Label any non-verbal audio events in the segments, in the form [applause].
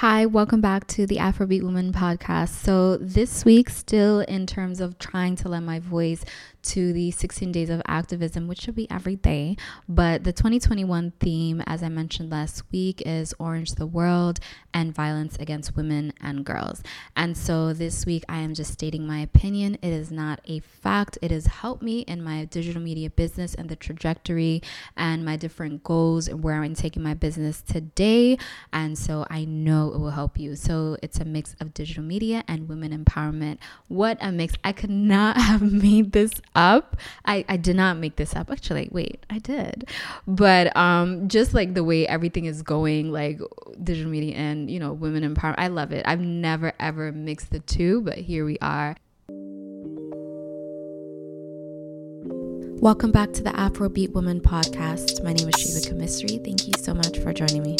Hi, welcome back to the Afrobeat Woman podcast. So, this week, still in terms of trying to lend my voice to the 16 days of activism, which should be every day. But the 2021 theme, as I mentioned last week, is Orange the World and violence against women and girls. And so this week, I am just stating my opinion. It is not a fact, it has helped me in my digital media business and the trajectory and my different goals and where I'm taking my business today. And so I know it will help you. So it's a mix of digital media and women empowerment. What a mix! I could not [laughs] have made this up. I, I did not make this up. Actually, wait, I did. But um, just like the way everything is going, like digital media and, you know, women empowerment, I love it. I've never ever mixed the two, but here we are. Welcome back to the Afrobeat Woman podcast. My name is Sheila Kamisri. Thank you so much for joining me.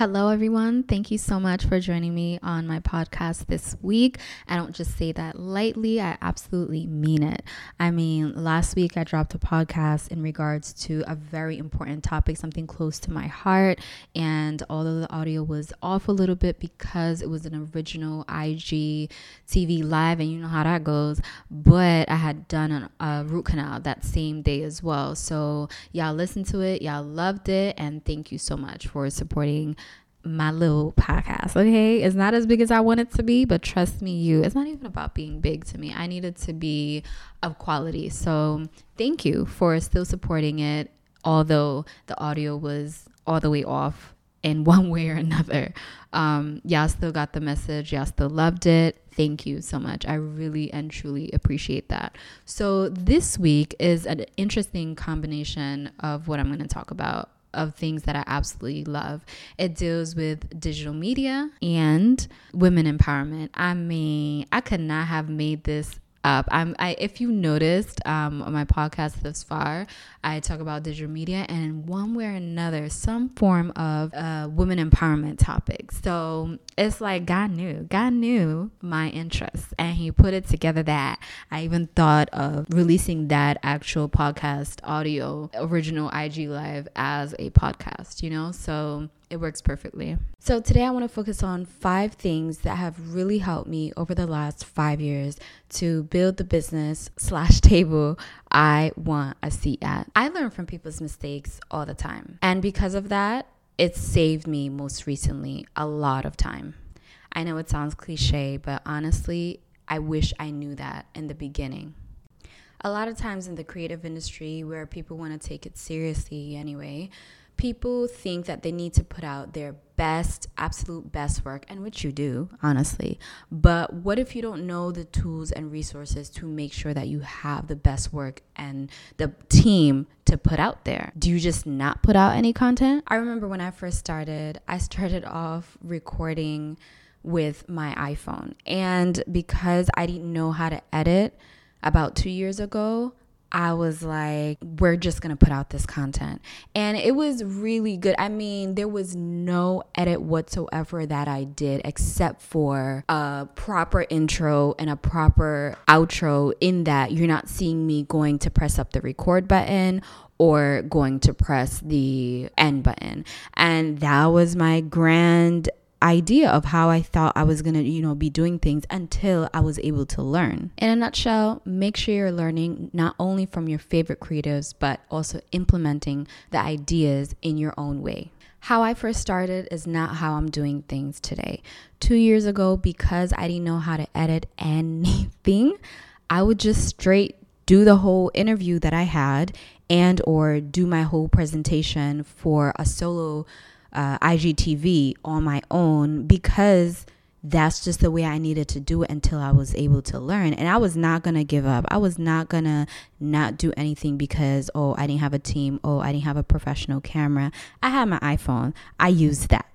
Hello, everyone. Thank you so much for joining me on my podcast this week. I don't just say that lightly, I absolutely mean it. I mean, last week I dropped a podcast in regards to a very important topic, something close to my heart. And although the audio was off a little bit because it was an original IG TV live, and you know how that goes, but I had done an, a root canal that same day as well. So, y'all listened to it, y'all loved it, and thank you so much for supporting my little podcast, okay? It's not as big as I want it to be, but trust me, you, it's not even about being big to me. I need it to be of quality. So thank you for still supporting it, although the audio was all the way off in [laughs] one way or another. Um, y'all still got the message, y'all still loved it. Thank you so much. I really and truly appreciate that. So, this week is an interesting combination of what I'm going to talk about of things that I absolutely love. It deals with digital media and women empowerment. I mean, I could not have made this up. I'm I if you noticed um on my podcast thus far, I talk about digital media and one way or another some form of uh women empowerment topic. So it's like God knew. God knew my interests and he put it together that I even thought of releasing that actual podcast audio original IG live as a podcast, you know? So it works perfectly. So, today I want to focus on five things that have really helped me over the last five years to build the business slash table I want a seat at. I learn from people's mistakes all the time. And because of that, it saved me most recently a lot of time. I know it sounds cliche, but honestly, I wish I knew that in the beginning. A lot of times in the creative industry where people want to take it seriously anyway, people think that they need to put out their best, absolute best work, and which you do, honestly. But what if you don't know the tools and resources to make sure that you have the best work and the team to put out there? Do you just not put out any content? I remember when I first started, I started off recording with my iPhone. And because I didn't know how to edit about two years ago, I was like, we're just gonna put out this content. And it was really good. I mean, there was no edit whatsoever that I did except for a proper intro and a proper outro, in that you're not seeing me going to press up the record button or going to press the end button. And that was my grand idea of how I thought I was going to, you know, be doing things until I was able to learn. In a nutshell, make sure you're learning not only from your favorite creatives, but also implementing the ideas in your own way. How I first started is not how I'm doing things today. Two years ago, because I didn't know how to edit anything, I would just straight do the whole interview that I had and or do my whole presentation for a solo uh, IGTV on my own because that's just the way I needed to do it until I was able to learn. And I was not going to give up. I was not going to not do anything because, oh, I didn't have a team. Oh, I didn't have a professional camera. I had my iPhone. I used that.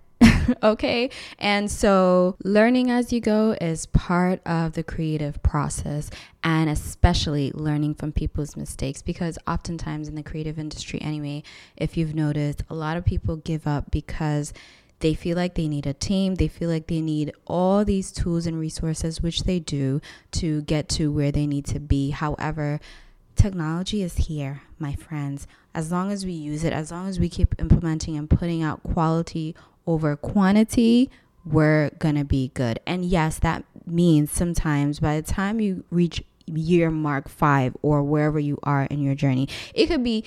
[laughs] okay. And so learning as you go is part of the creative process, and especially learning from people's mistakes because oftentimes in the creative industry, anyway, if you've noticed, a lot of people give up because they feel like they need a team. They feel like they need all these tools and resources, which they do, to get to where they need to be. However, technology is here, my friends. As long as we use it, as long as we keep implementing and putting out quality over quantity, we're going to be good. And yes, that means sometimes by the time you reach year mark five or wherever you are in your journey, it could be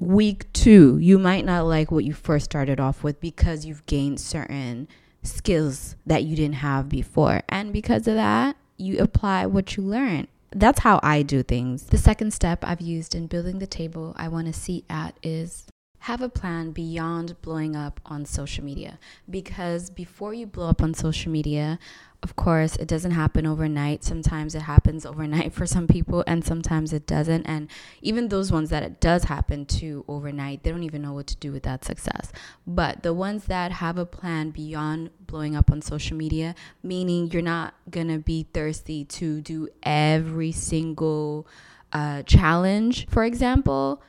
week two, you might not like what you first started off with because you've gained certain skills that you didn't have before. And because of that, you apply what you learn. That's how I do things. The second step I've used in building the table I want to see at is have a plan beyond blowing up on social media because before you blow up on social media, of course, it doesn't happen overnight. Sometimes it happens overnight [laughs] for some people, and sometimes it doesn't. And even those ones that it does happen to overnight, they don't even know what to do with that success. But the ones that have a plan beyond blowing up on social media, meaning you're not gonna be thirsty to do every single uh, challenge, for example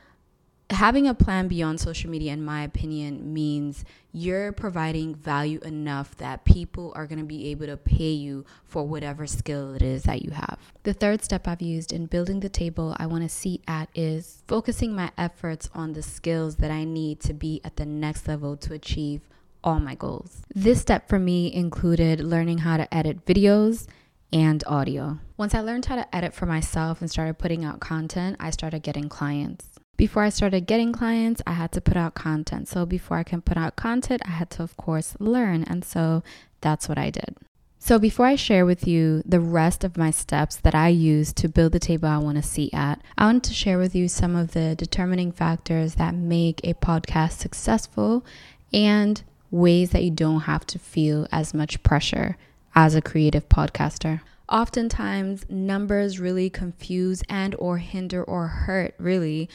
having a plan beyond social media, in my opinion, means you're providing value enough that people are going to be able to pay you for whatever skill it is that you have. The third step I've used in building the table I want to see at is focusing my efforts on the skills that I need to be at the next level to achieve all my goals. This step for me included learning how to edit videos and audio. Once I learned how to edit for myself and started putting out content, I started getting clients before I started getting clients, I had to put out content. So before I can put out content, I had to, of course, learn. And so that's what I did. So before I share with you the rest of my steps that I use to build the table I want to see at, I want to share with you some of the determining factors that make a podcast successful and ways that you don't have to feel as much pressure as a creative podcaster. Oftentimes, numbers really confuse and or hinder or hurt really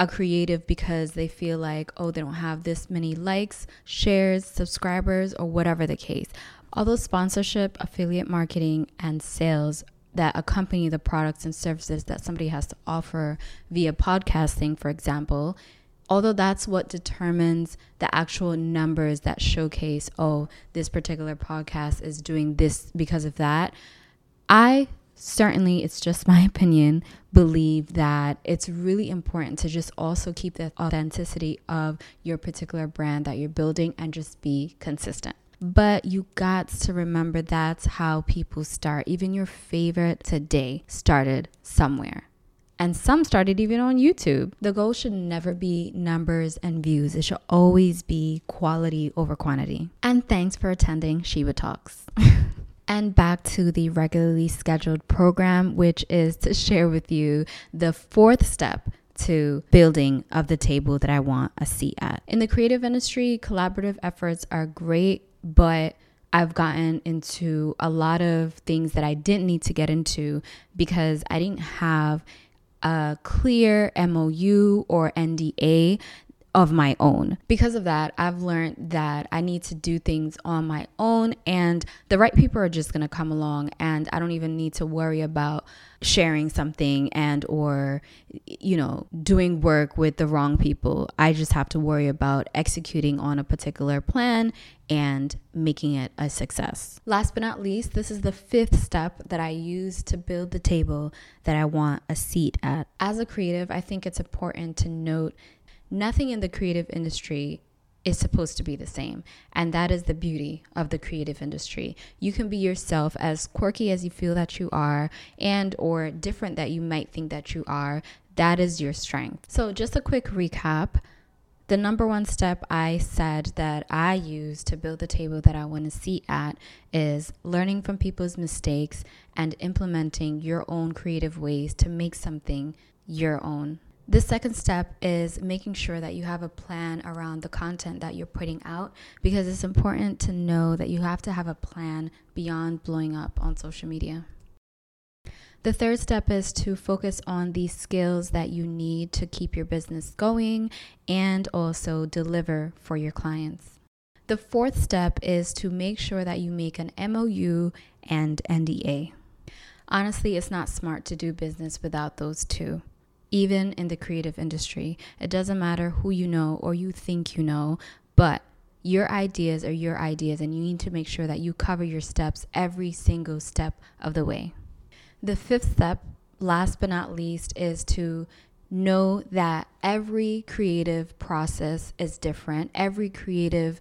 a creative because they feel like, oh, they don't have this many likes, shares, subscribers, or whatever the case. Although sponsorship, affiliate marketing, and sales that accompany the products and services that somebody has to offer via podcasting, for example, although that's what determines the actual numbers that showcase, oh, this particular podcast is doing this because of that, I certainly, it's just my [laughs] opinion, believe that it's really important to just also keep the authenticity of your particular brand that you're building and just be consistent. But you got to remember that's how people start. Even your favorite today started somewhere. And some started even on YouTube. The goal should never be numbers and views. It should always be quality over quantity. And thanks for attending Shiva Talks. [laughs] and back to the regularly scheduled program, which is to share with you the fourth step to building of the table that I want a seat at. In the creative industry, collaborative efforts are great, but I've gotten into a lot of things that I didn't need to get into because I didn't have a clear MOU or NDA of my own. Because of that, I've learned that I need to do things on my own and the right people are just going to come along and I don't even need to worry about sharing something and or you know, doing work with the wrong people. I just have to worry about executing on a particular plan and making it a success. Last but not least, this is the fifth step that I use to build the table that I want a seat at. As a creative, I think it's important to note nothing in the creative industry is supposed to be the same and that is the beauty of the creative industry. You can be yourself as quirky as you feel that you are and or different that you might think that you are that is your strength. So just a quick recap. The number one step I said that I use to build the table that I want to see at is learning from people's mistakes and implementing your own creative ways to make something your own. The second step is making sure that you have a plan around the content that you're putting out because it's important to know that you have to have a plan beyond blowing up on social media. The third step is to focus on the skills that you need to keep your business going and also deliver for your clients. The fourth step is to make sure that you make an MOU and NDA. Honestly, it's not smart to do business without those two even in the creative industry. It doesn't matter who you know or you think you know, but your ideas are your ideas, and you need to make sure that you cover your steps every single step of the way. The fifth step, last but not least, is to know that every creative process is different. Every creative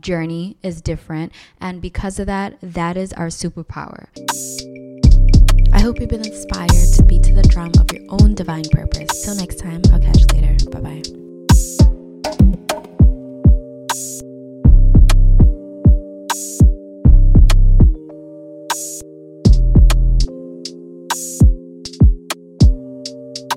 journey is different. And because of that, that is our superpower. I hope you've been inspired to beat to the drum of your own divine purpose. Till next time, I'll catch you later. Bye bye.